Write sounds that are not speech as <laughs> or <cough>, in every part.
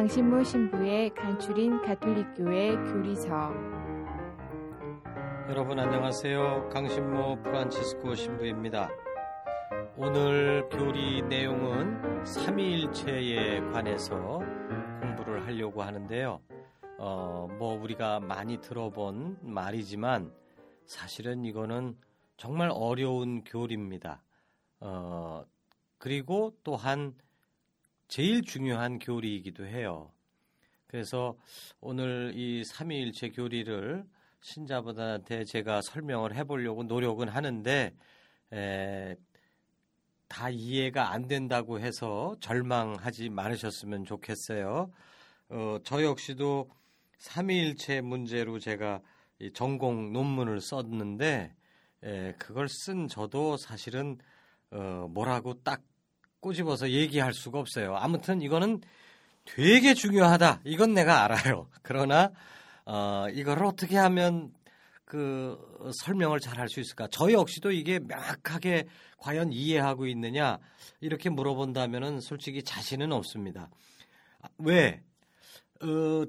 강신모 신부의 간추린 가톨릭교회 교리서 여러분 안녕하세요. 강신모 프란치스코 신부입니다. 오늘 교리 내용은 삼위일체에 관해서 공부를 하려고 하는데요. 어, 뭐 우리가 많이 들어본 말이지만 사실은 이거는 정말 어려운 교리입니다. 어, 그리고 또한 제일 중요한 교리이기도 해요. 그래서 오늘 이 삼위일체 교리를 신자분들한테 제가 설명을 해보려고 노력은 하는데 에, 다 이해가 안 된다고 해서 절망하지 말으셨으면 좋겠어요. 어, 저 역시도 삼위일체 문제로 제가 전공 논문을 썼는데 에, 그걸 쓴 저도 사실은 어, 뭐라고 딱 꼬집어서 얘기할 수가 없어요. 아무튼 이거는 되게 중요하다. 이건 내가 알아요. <laughs> 그러나 어, 이걸 어떻게 하면 그 설명을 잘 할 수 있을까? 저 역시도 이게 명확하게 과연 이해하고 있느냐 이렇게 물어본다면은 솔직히 자신은 없습니다. 왜? 어,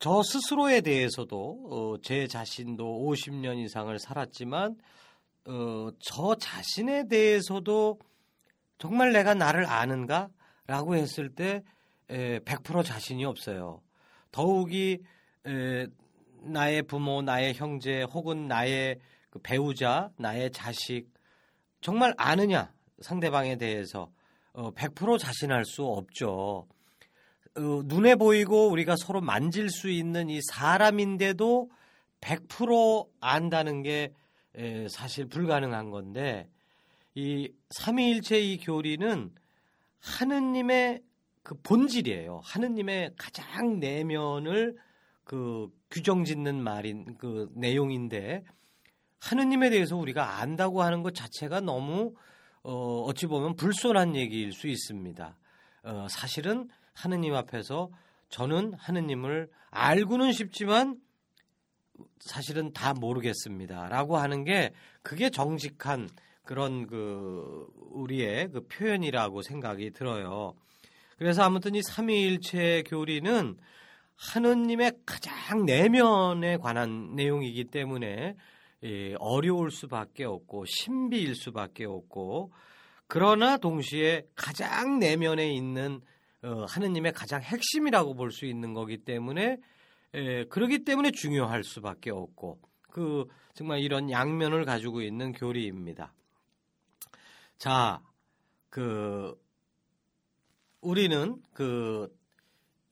저 스스로에 대해서도 어, 제 자신도 50년 이상을 살았지만 어, 저 자신에 대해서도 정말 내가 나를 아는가? 라고 했을 때 에, 100% 자신이 없어요. 더욱이 에, 나의 부모, 나의 형제 혹은 나의 그 배우자, 나의 자식 정말 아느냐 상대방에 대해서 어, 100% 자신할 수 없죠. 어, 눈에 보이고 우리가 서로 만질 수 있는 이 사람인데도 100% 안다는 게 에, 사실 불가능한 건데 이 삼위일체 이 교리는 하느님의 그 본질이에요. 하느님의 가장 내면을 그 규정짓는 말인 그 내용인데 하느님에 대해서 우리가 안다고 하는 것 자체가 너무 어 어찌 보면 불손한 얘기일 수 있습니다. 어 사실은 하느님 앞에서 저는 하느님을 알고는 싶지만 사실은 다 모르겠습니다라고 하는 게 그게 정직한 그런 그 우리의 그 표현이라고 생각이 들어요. 그래서 아무튼 이 삼위일체 교리는 하느님의 가장 내면에 관한 내용이기 때문에 어려울 수밖에 없고 신비일 수밖에 없고 그러나 동시에 가장 내면에 있는 어, 하느님의 가장 핵심이라고 볼 수 있는 거기 때문에 그러기 때문에 중요할 수밖에 없고 그 정말 이런 양면을 가지고 있는 교리입니다. 자, 그 우리는 그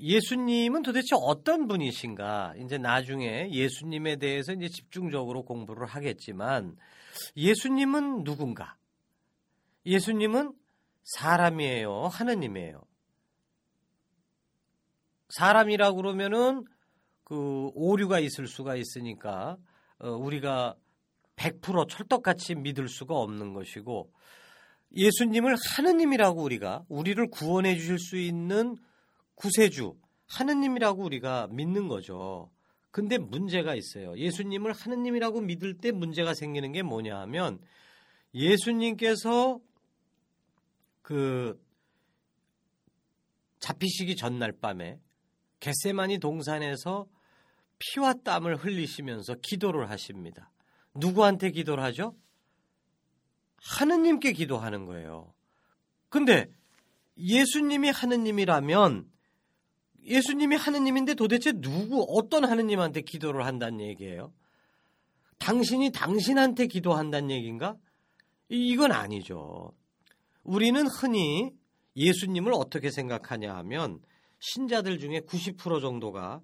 예수님은 도대체 어떤 분이신가? 이제 나중에 예수님에 대해서 이제 집중적으로 공부를 하겠지만 예수님은 누군가? 예수님은 사람이에요, 하느님이에요. 사람이라고 그러면은 그 오류가 있을 수가 있으니까 어, 우리가 100% 철떡같이 믿을 수가 없는 것이고 예수님을 하느님이라고 우리가 우리를 구원해 주실 수 있는 구세주 하느님이라고 우리가 믿는 거죠. 근데 문제가 있어요. 예수님을 하느님이라고 믿을 때 문제가 생기는 게 뭐냐 하면 예수님께서 그 잡히시기 전날 밤에 겟세마니 동산에서 피와 땀을 흘리시면서 기도를 하십니다. 누구한테 기도를 하죠? 하느님께 기도하는 거예요. 근데 예수님이 하느님이라면 예수님이 하느님인데 도대체 누구 어떤 하느님한테 기도를 한다는 얘기예요. 당신이 당신한테 기도한다는 얘기인가? 이건 아니죠. 우리는 흔히 예수님을 어떻게 생각하냐 하면 신자들 중에 90% 정도가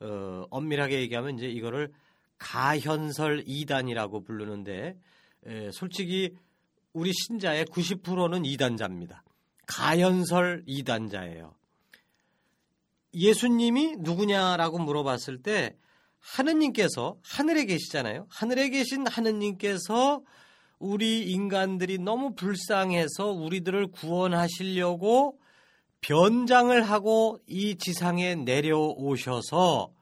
어, 엄밀하게 얘기하면 이제 이거를 가현설 이단이라고 부르는데 에, 솔직히 우리 신자의 90%는 이단자입니다. 가현설 이단자예요. 예수님이 누구냐라고 물어봤을 때 하느님께서 하늘에 계시잖아요. 하늘에 계신 하느님께서 우리 인간들이 너무 불쌍해서 우리들을 구원하시려고 변장을 하고 이 지상에 내려오셔서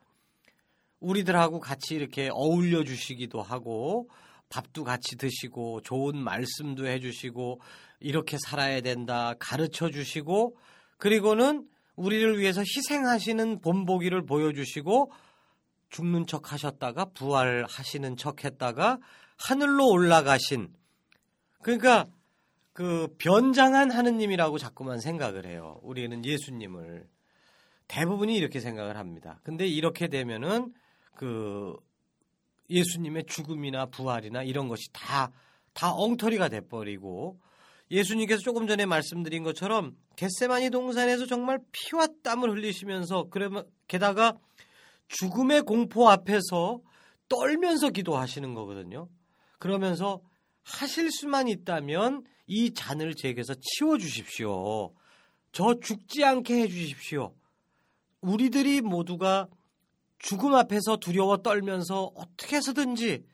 우리들하고 같이 이렇게 어울려 주시기도 하고 밥도 같이 드시고 좋은 말씀도 해주시고 이렇게 살아야 된다 가르쳐 주시고 그리고는 우리를 위해서 희생하시는 본보기를 보여주시고 죽는 척 하셨다가 부활하시는 척 했다가 하늘로 올라가신 그러니까 그 변장한 하느님이라고 자꾸만 생각을 해요. 우리는 예수님을 대부분이 이렇게 생각을 합니다. 근데 이렇게 되면은 그 예수님의 죽음이나 부활이나 이런 것이 다, 다 엉터리가 돼버리고 예수님께서 조금 전에 말씀드린 것처럼 겟세마니 동산에서 정말 피와 땀을 흘리시면서 그러면 게다가 죽음의 공포 앞에서 떨면서 기도하시는 거거든요. 그러면서 하실 수만 있다면 이 잔을 제게서 치워 주십시오. 저 죽지 않게 해 주십시오. 우리들이 모두가 죽음 앞에서 두려워 떨면서 어떻게 해서든지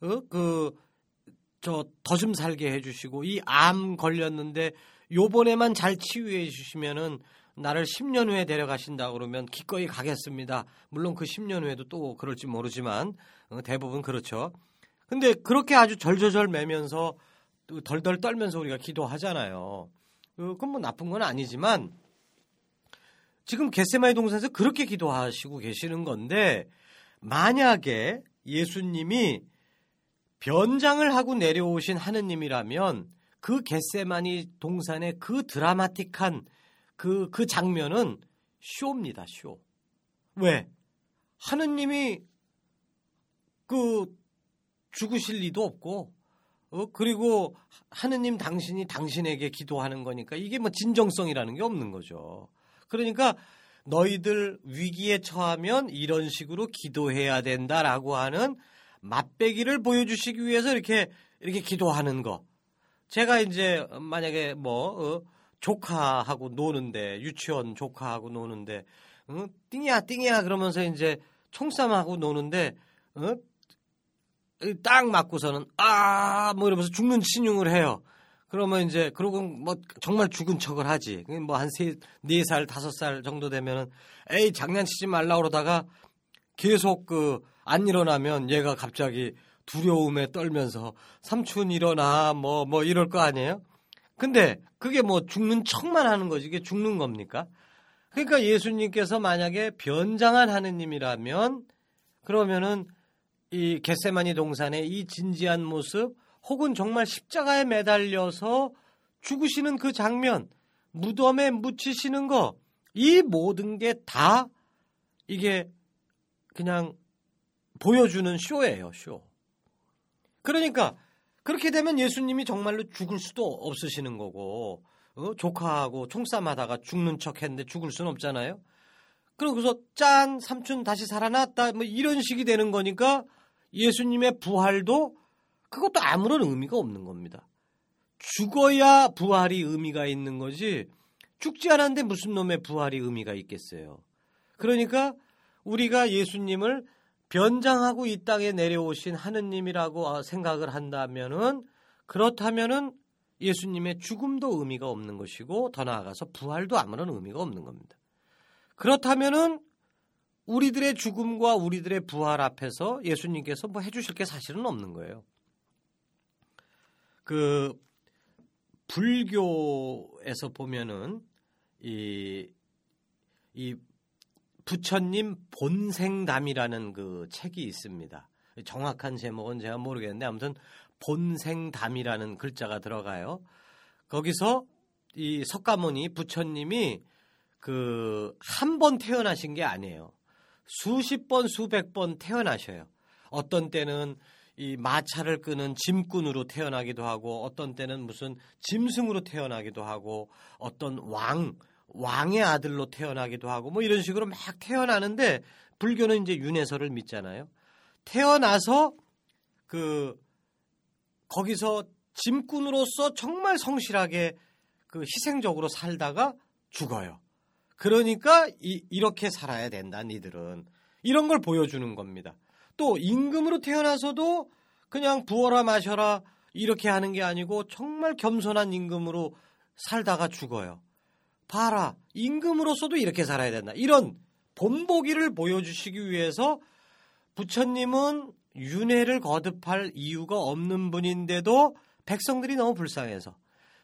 어? 그저 더 좀 살게 해주시고 이 암 걸렸는데 요번에만 잘 치유해 주시면은 나를 10년 후에 데려가신다 그러면 기꺼이 가겠습니다. 물론 그 10년 후에도 또 그럴지 모르지만 어, 대부분 그렇죠. 근데 그렇게 아주 절절절 매면서 덜덜 떨면서 우리가 기도하잖아요. 어, 그건 뭐 나쁜 건 아니지만 지금 겟세마니 동산에서 그렇게 기도하시고 계시는 건데 만약에 예수님이 변장을 하고 내려오신 하느님이라면 그 겟세마니 동산의 그 드라마틱한 그, 그 장면은 쇼입니다, 쇼. 왜? 하느님이 그 죽으실 리도 없고, 어, 그리고 하느님 당신이 당신에게 기도하는 거니까 이게 뭐 진정성이라는 게 없는 거죠. 그러니까 너희들 위기에 처하면 이런 식으로 기도해야 된다라고 하는 맛배기를 보여주시기 위해서 이렇게 이렇게 기도하는 거. 제가 이제 만약에 뭐 어, 조카하고 노는데 유치원 조카하고 노는데 어, 띵이야 띵이야 그러면서 이제 총싸움하고 노는데 어? 딱 맞고서는 아 뭐 이러면서 죽는 신용을 해요. 그러면 이제 그러고 뭐 정말 죽은 척을 하지. 뭐 한 세 네 살 다섯 살 정도 되면은 에이 장난치지 말라 그러다가 계속 그 안 일어나면 얘가 갑자기 두려움에 떨면서 삼촌 일어나 뭐뭐 뭐 이럴 거 아니에요? 근데 그게 뭐 죽는 척만 하는 거지 이게 죽는 겁니까? 그러니까 예수님께서 만약에 변장한 하느님이라면 그러면은 이 겟세마니 동산의 이 진지한 모습 혹은 정말 십자가에 매달려서 죽으시는 그 장면, 무덤에 묻히시는 거, 이 모든 게 다 이게 그냥 보여주는 쇼예요, 쇼. 그러니까 그렇게 되면 예수님이 정말로 죽을 수도 없으시는 거고, 어? 조카하고 총싸움하다가 죽는 척 했는데 죽을 수는 없잖아요. 그러고서 짠, 삼촌 다시 살아났다, 뭐 이런 식이 되는 거니까 예수님의 부활도 그것도 아무런 의미가 없는 겁니다. 죽어야 부활이 의미가 있는 거지 죽지 않았는데 무슨 놈의 부활이 의미가 있겠어요. 그러니까 우리가 예수님을 변장하고 이 땅에 내려오신 하느님이라고 생각을 한다면은 그렇다면은 예수님의 죽음도 의미가 없는 것이고 더 나아가서 부활도 아무런 의미가 없는 겁니다. 그렇다면은 우리들의 죽음과 우리들의 부활 앞에서 예수님께서 뭐 해주실 게 사실은 없는 거예요. 그 불교에서 보면은 이, 이 부처님 본생담이라는 그 책이 있습니다. 정확한 제목은 제가 모르겠는데 아무튼 본생담이라는 글자가 들어가요. 거기서 이 석가모니 부처님이 그 한 번 태어나신 게 아니에요. 수십 번, 수백 번 태어나셔요. 어떤 때는 이 마차를 끄는 짐꾼으로 태어나기도 하고 어떤 때는 무슨 짐승으로 태어나기도 하고 어떤 왕 왕의 아들로 태어나기도 하고 뭐 이런 식으로 막 태어나는데 불교는 이제 윤회설을 믿잖아요. 태어나서 그 거기서 짐꾼으로서 정말 성실하게 그 희생적으로 살다가 죽어요. 그러니까 이, 이렇게 살아야 된다, 니들은. 이런 걸 보여주는 겁니다. 또 임금으로 태어나서도 그냥 부어라 마셔라 이렇게 하는 게 아니고 정말 겸손한 임금으로 살다가 죽어요. 봐라, 임금으로서도 이렇게 살아야 된다. 이런 본보기를 보여주시기 위해서 부처님은 윤회를 거듭할 이유가 없는 분인데도 백성들이 너무 불쌍해서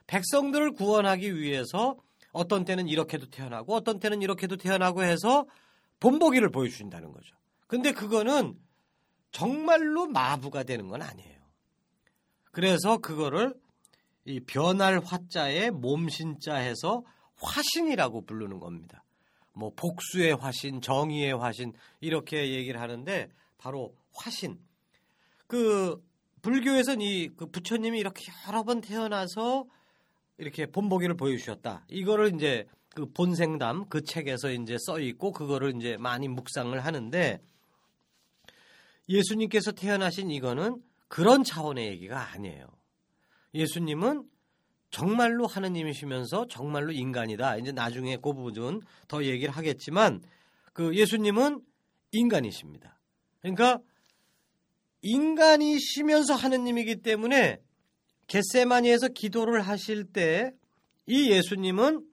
백성들을 구원하기 위해서 어떤 때는 이렇게도 태어나고 어떤 때는 이렇게도 태어나고 해서 본보기를 보여주신다는 거죠. 근데 그거는 정말로 마부가 되는 건 아니에요. 그래서 그거를 이 변할 화자에 몸신자 해서 화신이라고 부르는 겁니다. 뭐 복수의 화신, 정의의 화신 이렇게 얘기를 하는데 바로 화신. 그 불교에서는 이 그 부처님이 이렇게 여러 번 태어나서 이렇게 본보기를 보여주셨다. 이거를 이제 그 본생담 그 책에서 이제 써 있고 그거를 이제 많이 묵상을 하는데 예수님께서 태어나신 이거는 그런 차원의 얘기가 아니에요. 예수님은 정말로 하느님이시면서 정말로 인간이다. 이제 나중에 그 부분은 더 얘기를 하겠지만 그 예수님은 인간이십니다. 그러니까 인간이시면서 하느님이기 때문에 겟세마니에서 기도를 하실 때 이 예수님은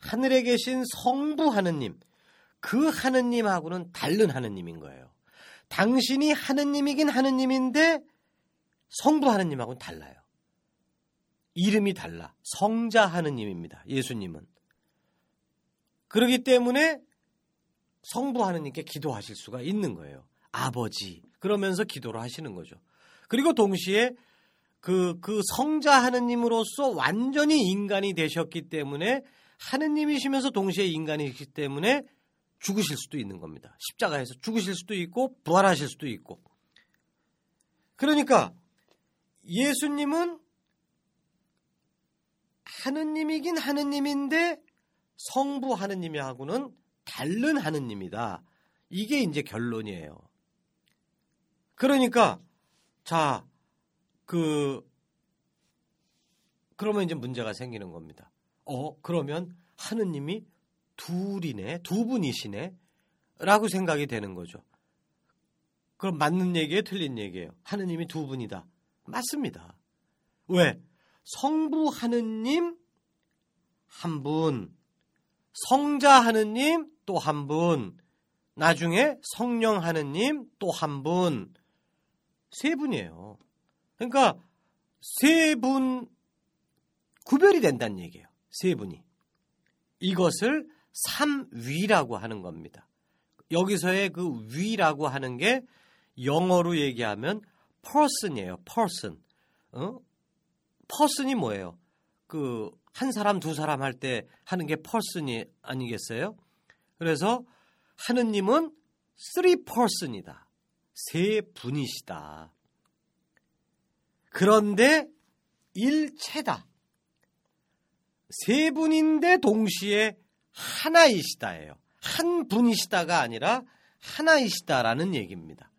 하늘에 계신 성부 하느님, 그 하느님하고는 다른 하느님인 거예요. 당신이 하느님이긴 하느님인데 성부 하느님하고는 달라요. 이름이 달라. 성자 하느님입니다. 예수님은. 그렇기 때문에 성부 하느님께 기도하실 수가 있는 거예요. 아버지. 그러면서 기도를 하시는 거죠. 그리고 동시에 그, 그 성자 하느님으로서 완전히 인간이 되셨기 때문에 하느님이시면서 동시에 인간이기 때문에 죽으실 수도 있는 겁니다. 십자가에서 죽으실 수도 있고 부활하실 수도 있고. 그러니까 예수님은 하느님이긴 하느님인데 성부 하느님하고는 다른 하느님이다. 이게 이제 결론이에요. 그러니까 자, 그 그러면 이제 문제가 생기는 겁니다. 어, 그러면 하느님이 둘이네, 두 분이시네, 라고 생각이 되는 거죠. 그럼 맞는 얘기예요, 틀린 얘기예요? 하느님이 두 분이다. 맞습니다. 왜? 성부 하느님 한 분, 성자 하느님 또 한 분, 나중에 성령 하느님 또 한 분, 세 분이에요. 그러니까 세 분 구별이 된다는 얘기예요. 세 분이. 이것을 삼위라고 하는 겁니다. 여기서의 그 위라고 하는 게 영어로 얘기하면 person이에요. person. 어? person이 뭐예요? 그 한 사람 두 사람 할 때 하는 게 person이 아니겠어요? 그래서 하느님은 three person이다. 세 분이시다. 그런데 일체다. 세 분인데 동시에 하나이시다예요. 한 분이시다가 아니라 하나이시다라는 얘기입니다.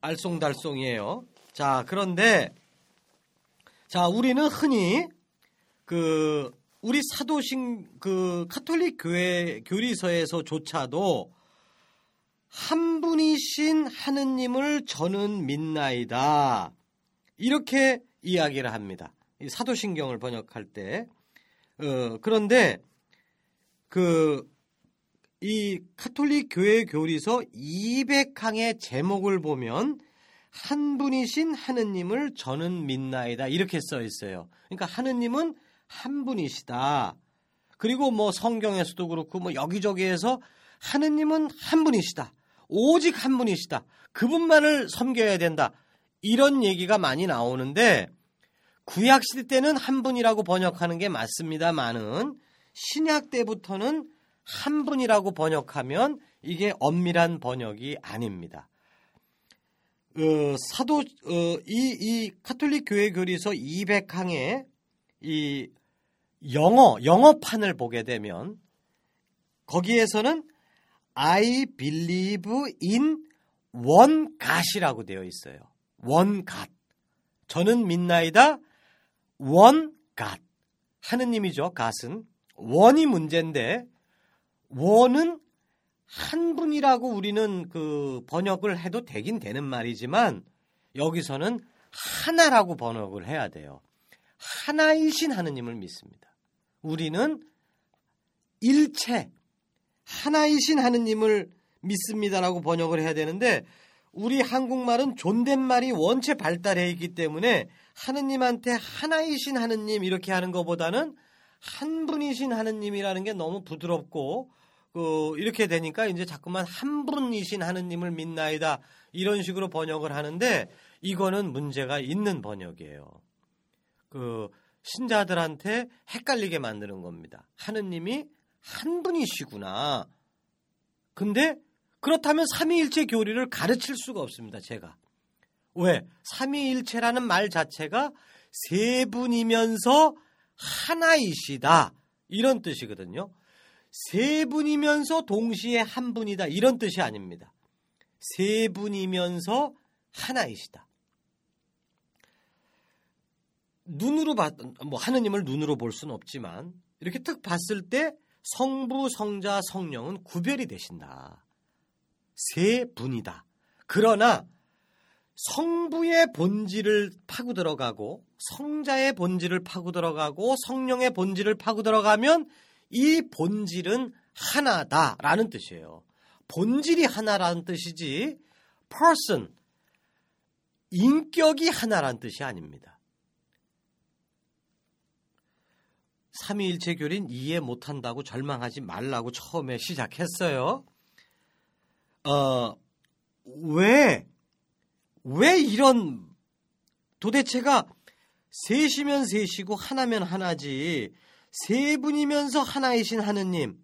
알쏭달쏭이에요. 자, 그런데 자, 우리는 흔히 그 우리 사도신 그 카톨릭 교회 교리서에서조차도 한 분이신 하느님을 저는 믿나이다. 이렇게 이야기를 합니다. 사도신경을 번역할 때. 어, 그런데 그 이 카톨릭 교회 교리서 200항의 제목을 보면 한 분이신 하느님을 저는 믿나이다 이렇게 써 있어요. 그러니까 하느님은 한 분이시다. 그리고 뭐 성경에서도 그렇고 뭐 여기저기에서 하느님은 한 분이시다. 오직 한 분이시다. 그분만을 섬겨야 된다. 이런 얘기가 많이 나오는데 구약 시대 때는 한 분이라고 번역하는 게 맞습니다만은 신약 때부터는 한 분이라고 번역하면 이게 엄밀한 번역이 아닙니다. 어, 사도 어, 이, 이 카톨릭 교회 교리서 200항에 이 영어 영어판을 보게 되면 거기에서는 I believe in one God이라고 되어 있어요. one God. 저는 믿나이다 one God. 하느님이죠. God은 원이 문제인데 원은 한 분이라고 우리는 그 번역을 해도 되긴 되는 말이지만 여기서는 하나라고 번역을 해야 돼요. 하나이신 하느님을 믿습니다. 우리는 일체 하나이신 하느님을 믿습니다라고 번역을 해야 되는데 우리 한국말은 존댓말이 원체 발달해 있기 때문에 하느님한테 하나이신 하느님 이렇게 하는 것보다는 한 분이신 하느님이라는 게 너무 부드럽고 그 이렇게 되니까 이제 자꾸만 한 분이신 하느님을 믿나이다 이런 식으로 번역을 하는데 이거는 문제가 있는 번역이에요. 그 신자들한테 헷갈리게 만드는 겁니다. 하느님이 한 분이시구나. 근데 그렇다면 삼위일체 교리를 가르칠 수가 없습니다. 제가. 왜? 삼위일체라는 말 자체가 세 분이면서 하나이시다. 이런 뜻이거든요. 세 분이면서 동시에 한 분이다. 이런 뜻이 아닙니다. 세 분이면서 하나이시다. 눈으로 봤, 뭐 하느님을 눈으로 볼 수는 없지만 이렇게 딱 봤을 때 성부, 성자, 성령은 구별이 되신다. 세 분이다. 그러나 성부의 본질을 파고 들어가고 성자의 본질을 파고 들어가고 성령의 본질을 파고 들어가면 이 본질은 하나다라는 뜻이에요. 본질이 하나라는 뜻이지 person 인격이 하나라는 뜻이 아닙니다. 삼위일체 교리는 이해 못한다고 절망하지 말라고 처음에 시작했어요. 어, 왜, 왜 이런 도대체가 셋이면 셋이고 하나면 하나지 세 분이면서 하나이신 하느님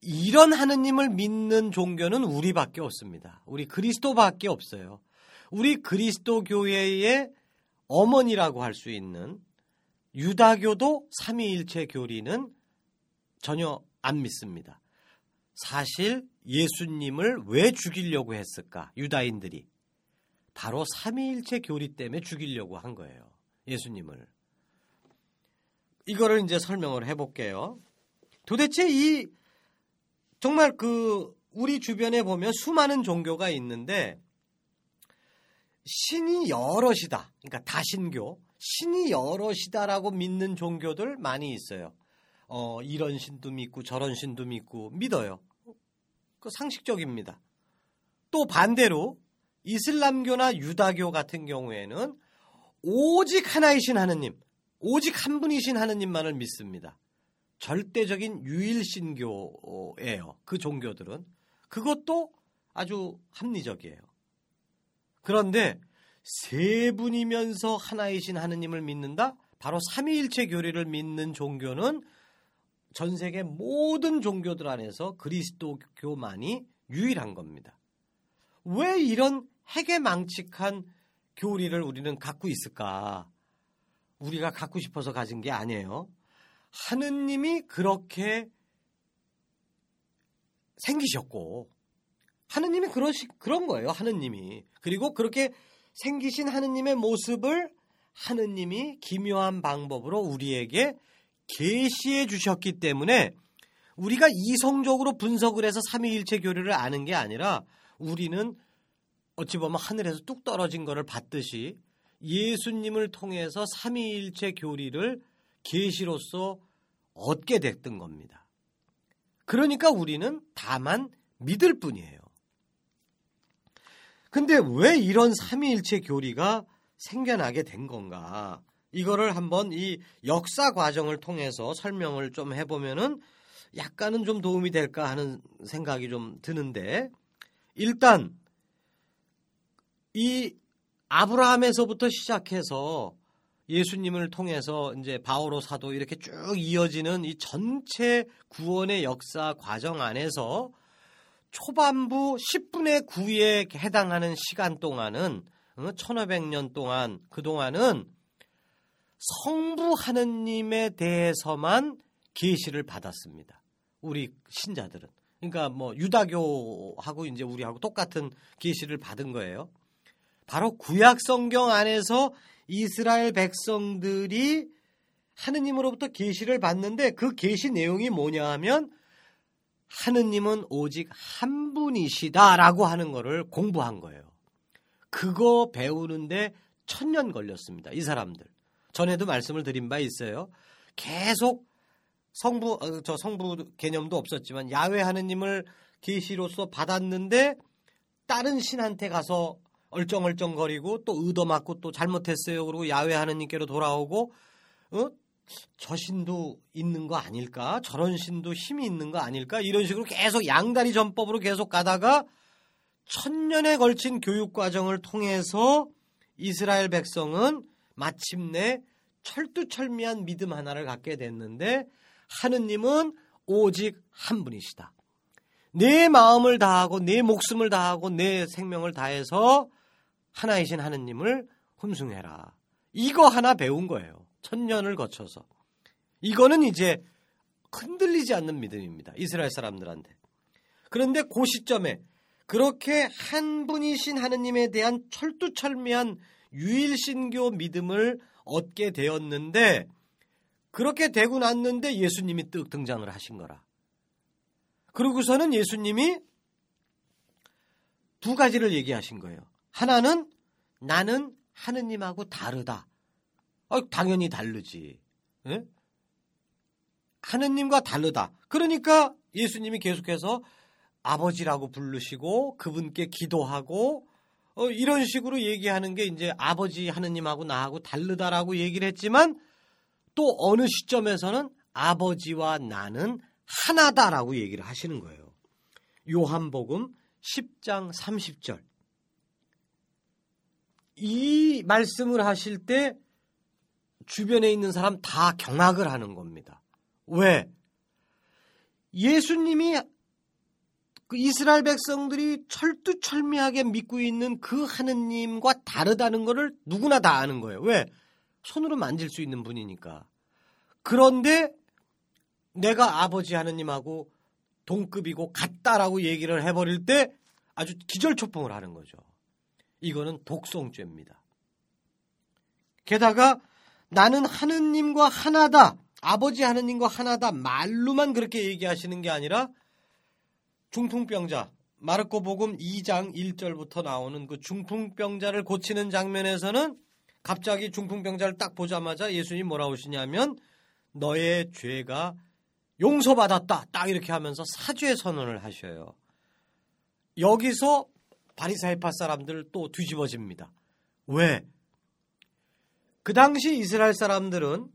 이런 하느님을 믿는 종교는 우리밖에 없습니다. 우리 그리스도밖에 없어요. 우리 그리스도 교회의 어머니라고 할 수 있는 유다교도 삼위일체 교리는 전혀 안 믿습니다. 사실 예수님을 왜 죽이려고 했을까? 유다인들이 바로 삼위일체 교리 때문에 죽이려고 한 거예요. 예수님을. 이거를 이제 설명을 해볼게요. 도대체 이 정말 그 우리 주변에 보면 수많은 종교가 있는데 신이 여럿이다. 그러니까 다신교. 신이 여럿이다라고 믿는 종교들 많이 있어요. 어, 이런 신도 믿고 저런 신도 믿고 믿어요. 그 상식적입니다. 또 반대로 이슬람교나 유다교 같은 경우에는 오직 하나이신 하느님, 오직 한 분이신 하느님만을 믿습니다. 절대적인 유일신교예요. 그 종교들은. 그것도 아주 합리적이에요. 그런데 세 분이면서 하나이신 하느님을 믿는다? 바로 삼위일체 교리를 믿는 종교는 전 세계 모든 종교들 안에서 그리스도교만이 유일한 겁니다. 왜 이런 해괴망측한 교리를 우리는 갖고 있을까? 우리가 갖고 싶어서 가진 게 아니에요. 하느님이 그렇게 생기셨고, 하느님이 그러시, 그런 거예요. 하느님이. 그리고 그렇게 생기신 하느님의 모습을 하느님이 기묘한 방법으로 우리에게 계시해 주셨기 때문에 우리가 이성적으로 분석을 해서 삼위일체 교리를 아는 게 아니라 우리는 어찌 보면 하늘에서 뚝 떨어진 것을 봤듯이 예수님을 통해서 삼위일체 교리를 계시로서 얻게 됐던 겁니다. 그러니까 우리는 다만 믿을 뿐이에요. 근데 왜 이런 삼위일체 교리가 생겨나게 된 건가? 이거를 한번 이 역사 과정을 통해서 설명을 좀 해보면은 약간은 좀 도움이 될까 하는 생각이 좀 드는데 일단 이 아브라함에서부터 시작해서 예수님을 통해서 이제 바오로 사도 이렇게 쭉 이어지는 이 전체 구원의 역사 과정 안에서 초반부 10분의 9에 해당하는 시간 동안은 1500년 동안 그동안은 성부 하느님에 대해서만 계시를 받았습니다. 우리 신자들은. 그러니까 뭐 유다교하고 이제 우리하고 똑같은 계시를 받은 거예요. 바로 구약 성경 안에서 이스라엘 백성들이 하느님으로부터 계시를 받는데 그 계시 내용이 뭐냐 하면 하느님은 오직 한 분이시다라고 하는 거를 공부한 거예요. 그거 배우는데 천년 걸렸습니다. 이 사람들. 전에도 말씀을 드린 바 있어요. 계속 성부 어, 저 성부 개념도 없었지만 야외 하느님을 계시로서 받았는데 다른 신한테 가서 얼쩡얼쩡거리고 또 의도 맞고 또 잘못했어요. 그리고 야외 하느님께로 돌아오고 어? 저 신도 있는 거 아닐까? 저런 신도 힘이 있는 거 아닐까? 이런 식으로 계속 양다리 전법으로 계속 가다가 천년에 걸친 교육 과정을 통해서 이스라엘 백성은 마침내 철두철미한 믿음 하나를 갖게 됐는데 하느님은 오직 한 분이시다. 내 마음을 다하고 내 목숨을 다하고 내 생명을 다해서 하나이신 하느님을 흠숭해라. 이거 하나 배운 거예요. 천년을 거쳐서. 이거는 이제 흔들리지 않는 믿음입니다. 이스라엘 사람들한테. 그런데 그 시점에 그렇게 한 분이신 하느님에 대한 철두철미한 유일신교 믿음을 얻게 되었는데 그렇게 되고 났는데 예수님이 뜩 등장을 하신 거라. 그러고서는 예수님이 두 가지를 얘기하신 거예요. 하나는 나는 하느님하고 다르다. 아, 당연히 다르지. 예? 하느님과 다르다. 그러니까 예수님이 계속해서 아버지라고 부르시고 그분께 기도하고 어, 이런 식으로 얘기하는 게 이제 아버지 하느님하고 나하고 다르다라고 얘기를 했지만 또 어느 시점에서는 아버지와 나는 하나다라고 얘기를 하시는 거예요. 요한복음 10장 30절. 이 말씀을 하실 때 주변에 있는 사람 다 경악을 하는 겁니다. 왜? 예수님이 그 이스라엘 백성들이 철두철미하게 믿고 있는 그 하느님과 다르다는 것을 누구나 다 아는 거예요. 왜? 손으로 만질 수 있는 분이니까. 그런데 내가 아버지 하느님하고 동급이고 같다라고 얘기를 해버릴 때 아주 기절초풍을 하는 거죠. 이거는 독성죄입니다. 게다가 나는 하느님과 하나다. 아버지 하느님과 하나다. 말로만 그렇게 얘기하시는 게 아니라 중풍병자 마르코 복음 2장 1절부터 나오는 그 중풍병자를 고치는 장면에서는 갑자기 중풍병자를 딱 보자마자 예수님 뭐라 하시냐면 너의 죄가 용서받았다. 딱 이렇게 하면서 사죄 선언을 하셔요. 여기서 바리사이파 사람들 또 뒤집어집니다. 왜? 그 당시 이스라엘 사람들은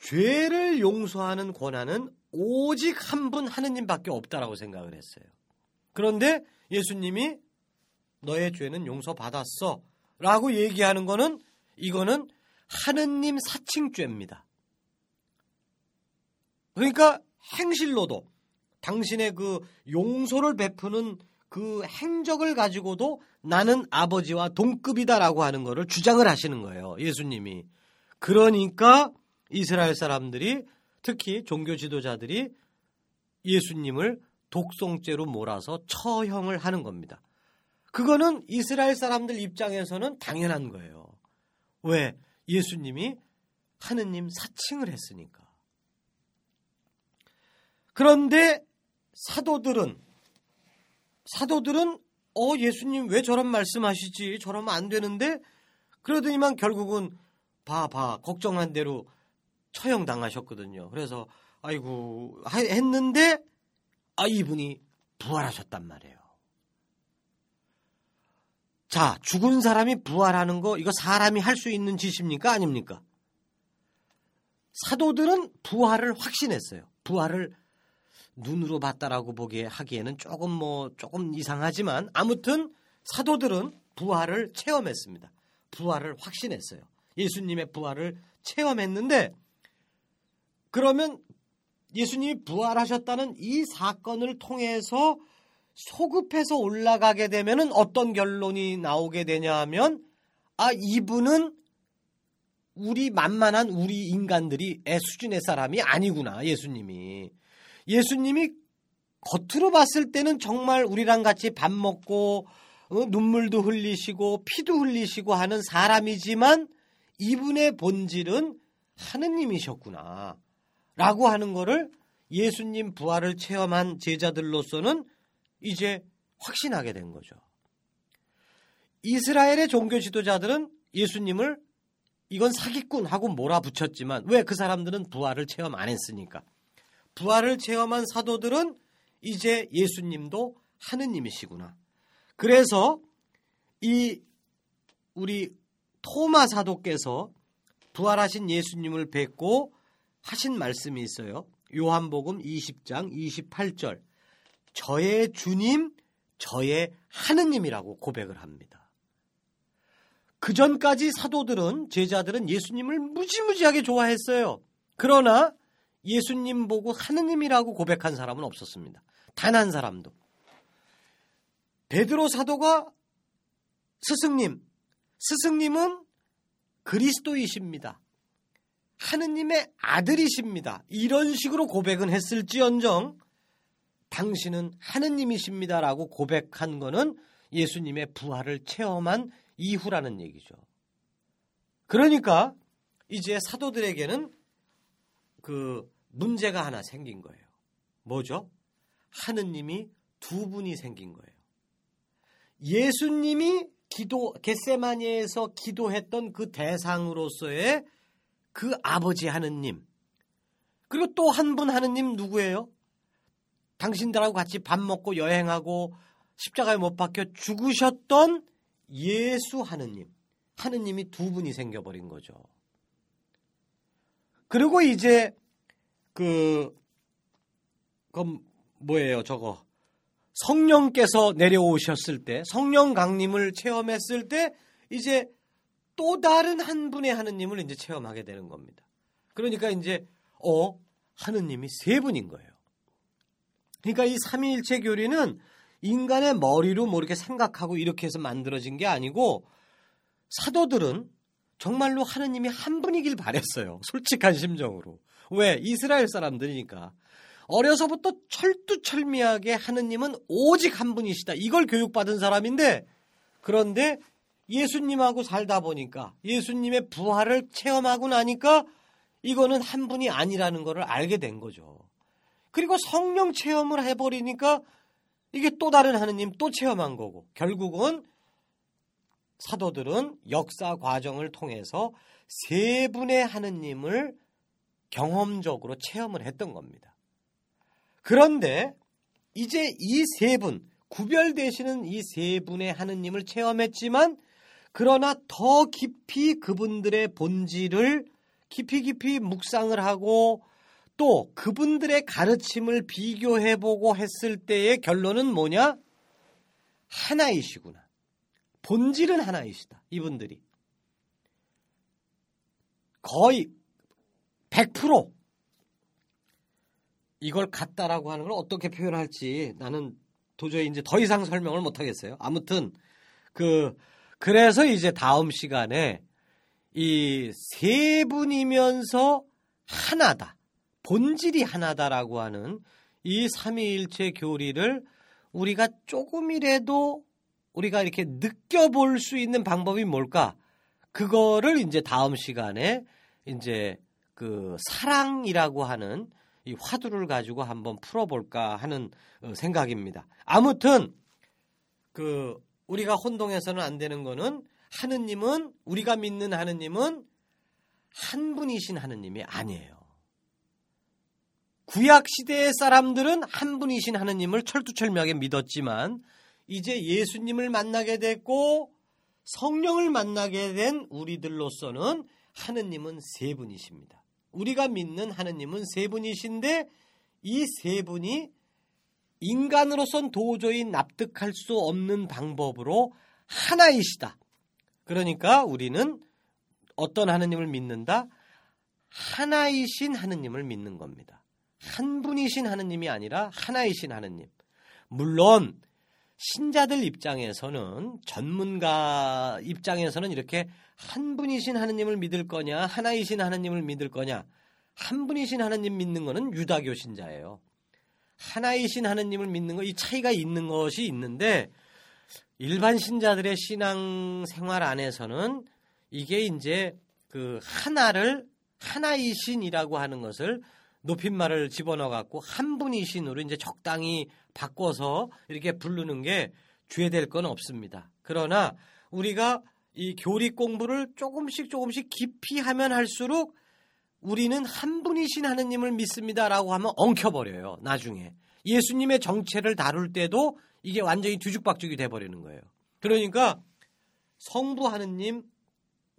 죄를 용서하는 권한은 오직 한 분 하느님밖에 없다라고 생각을 했어요. 그런데 예수님이 너의 죄는 용서받았어 라고 얘기하는 거는 이거는 하느님 사칭죄입니다. 그러니까 행실로도 당신의 그 용서를 베푸는 그 행적을 가지고도 나는 아버지와 동급이다라고 하는 것을 주장을 하시는 거예요. 예수님이. 그러니까 이스라엘 사람들이 특히 종교 지도자들이 예수님을 독송죄로 몰아서 처형을 하는 겁니다. 그거는 이스라엘 사람들 입장에서는 당연한 거예요. 왜? 예수님이 하느님 사칭을 했으니까. 그런데 사도들은 사도들은 어 예수님 왜 저런 말씀하시지 저러면 안 되는데 그러더니만 결국은 봐봐 걱정한 대로 처형당하셨거든요. 그래서 아이고 했는데 아 이분이 부활하셨단 말이에요. 자 죽은 사람이 부활하는 거 이거 사람이 할 수 있는 짓입니까 아닙니까? 사도들은 부활을 확신했어요. 부활을 눈으로 봤다라고 보기에 하기에는 조금 뭐 조금 이상하지만 아무튼 사도들은 부활을 체험했습니다. 부활을 확신했어요. 예수님의 부활을 체험했는데 그러면 예수님이 부활하셨다는 이 사건을 통해서 소급해서 올라가게 되면은 어떤 결론이 나오게 되냐 하면 아 이분은 우리 만만한 우리 인간들이 애 수준의 사람이 아니구나 예수님이. 예수님이 겉으로 봤을 때는 정말 우리랑 같이 밥 먹고 어, 눈물도 흘리시고 피도 흘리시고 하는 사람이지만 이분의 본질은 하느님이셨구나 라고 하는 거를 예수님 부활을 체험한 제자들로서는 이제 확신하게 된 거죠. 이스라엘의 종교 지도자들은 예수님을 이건 사기꾼 하고 몰아붙였지만 왜 그 사람들은 부활을 체험 안 했으니까. 부활을 체험한 사도들은 이제 예수님도 하느님이시구나. 그래서 이 우리 토마 사도께서 부활하신 예수님을 뵙고 하신 말씀이 있어요. 요한복음 20장 28절. 저의 주님, 저의 하느님이라고 고백을 합니다. 그 전까지 사도들은, 제자들은 예수님을 무지무지하게 좋아했어요. 그러나 예수님 보고 하느님이라고 고백한 사람은 없었습니다. 단 한 사람도. 베드로 사도가 스승님, 스승님은 그리스도이십니다. 하느님의 아들이십니다. 이런 식으로 고백은 했을지언정 당신은 하느님이십니다라고 고백한 거는 예수님의 부활을 체험한 이후라는 얘기죠. 그러니까 이제 사도들에게는 그 문제가 하나 생긴 거예요. 뭐죠? 하느님이 두 분이 생긴 거예요. 예수님이 기도 겟세마니에서 기도했던 그 대상으로서의 그 아버지 하느님. 그리고 또 한 분 하느님 누구예요? 당신들하고 같이 밥 먹고 여행하고 십자가에 못 박혀 죽으셨던 예수 하느님. 하느님이 두 분이 생겨버린 거죠. 그리고 이제 그, 그럼 뭐예요, 저거. 성령께서 내려오셨을 때, 성령 강림을 체험했을 때, 이제 또 다른 한 분의 하느님을 이제 체험하게 되는 겁니다. 그러니까 이제, 어, 하느님이 세 분인 거예요. 그러니까 이 삼위일체 교리는 인간의 머리로 뭐 이렇게 생각하고 이렇게 해서 만들어진 게 아니고 사도들은 정말로 하느님이 한 분이길 바랬어요. <laughs> 솔직한 심정으로. 왜? 이스라엘 사람들이니까. 어려서부터 철두철미하게 하느님은 오직 한 분이시다. 이걸 교육받은 사람인데 그런데 예수님하고 살다 보니까 예수님의 부활을 체험하고 나니까 이거는 한 분이 아니라는 것을 알게 된 거죠. 그리고 성령 체험을 해버리니까 이게 또 다른 하느님 또 체험한 거고 결국은 사도들은 역사 과정을 통해서 세 분의 하느님을 경험적으로 체험을 했던 겁니다. 그런데 이제 이 세 분, 구별되시는 이 세 분의 하느님을 체험했지만 그러나 더 깊이 그분들의 본질을 깊이 깊이 묵상을 하고 또 그분들의 가르침을 비교해보고 했을 때의 결론은 뭐냐? 하나이시구나. 본질은 하나이시다. 이분들이. 거의 100% 이걸 같다라고 하는 걸 어떻게 표현할지 나는 도저히 이제 더 이상 설명을 못 하겠어요. 아무튼 그 그래서 이제 다음 시간에 이 세 분이면서 하나다. 본질이 하나다라고 하는 이 삼위일체 교리를 우리가 조금이라도 우리가 이렇게 느껴볼 수 있는 방법이 뭘까? 그거를 이제 다음 시간에 이제 그 사랑이라고 하는 이 화두를 가지고 한번 풀어볼까 하는 어, 생각입니다. 아무튼 그 우리가 혼동해서는 안 되는 거는 하느님은 우리가 믿는 하느님은 한 분이신 하느님이 아니에요. 구약 시대의 사람들은 한 분이신 하느님을 철두철미하게 믿었지만 이제 예수님을 만나게 됐고 성령을 만나게 된 우리들로서는 하느님은 세 분이십니다. 우리가 믿는 하느님은 세 분이신데 이 세 분이 인간으로선 도저히 납득할 수 없는 방법으로 하나이시다. 그러니까 우리는 어떤 하느님을 믿는다? 하나이신 하느님을 믿는 겁니다. 한 분이신 하느님이 아니라 하나이신 하느님. 물론 신자들 입장에서는 전문가 입장에서는 이렇게 한 분이신 하느님을 믿을 거냐 하나이신 하느님을 믿을 거냐 한 분이신 하느님 믿는 거는 유다교 신자예요. 하나이신 하느님을 믿는 거 이 차이가 있는 것이 있는데 일반 신자들의 신앙 생활 안에서는 이게 이제 그 하나를 하나이신이라고 하는 것을 높임말을 집어넣어 갖고 한 분이신으로 이제 적당히 바꿔서 이렇게 부르는 게 죄될 건 없습니다. 그러나 우리가 이 교리 공부를 조금씩 조금씩 깊이 하면 할수록 우리는 한 분이신 하느님을 믿습니다라고 하면 엉켜버려요. 나중에 예수님의 정체를 다룰 때도 이게 완전히 뒤죽박죽이 돼버리는 거예요. 그러니까 성부 하느님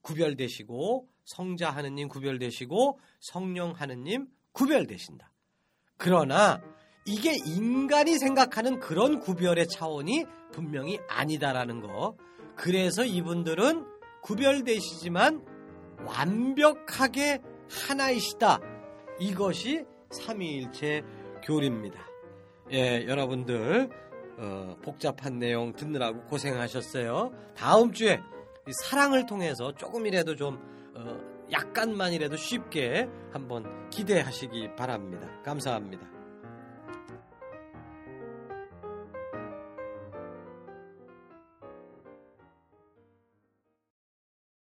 구별되시고 성자 하느님 구별되시고 성령 하느님 구별되신다. 그러나 이게 인간이 생각하는 그런 구별의 차원이 분명히 아니다라는 거. 그래서 이분들은 구별되시지만 완벽하게 하나이시다. 이것이 삼위일체 교리입니다. 예, 여러분들 어, 복잡한 내용 듣느라고 고생하셨어요. 다음 주에 사랑을 통해서 조금이라도 좀 어, 약간만이라도 쉽게 한번 기대하시기 바랍니다. 감사합니다.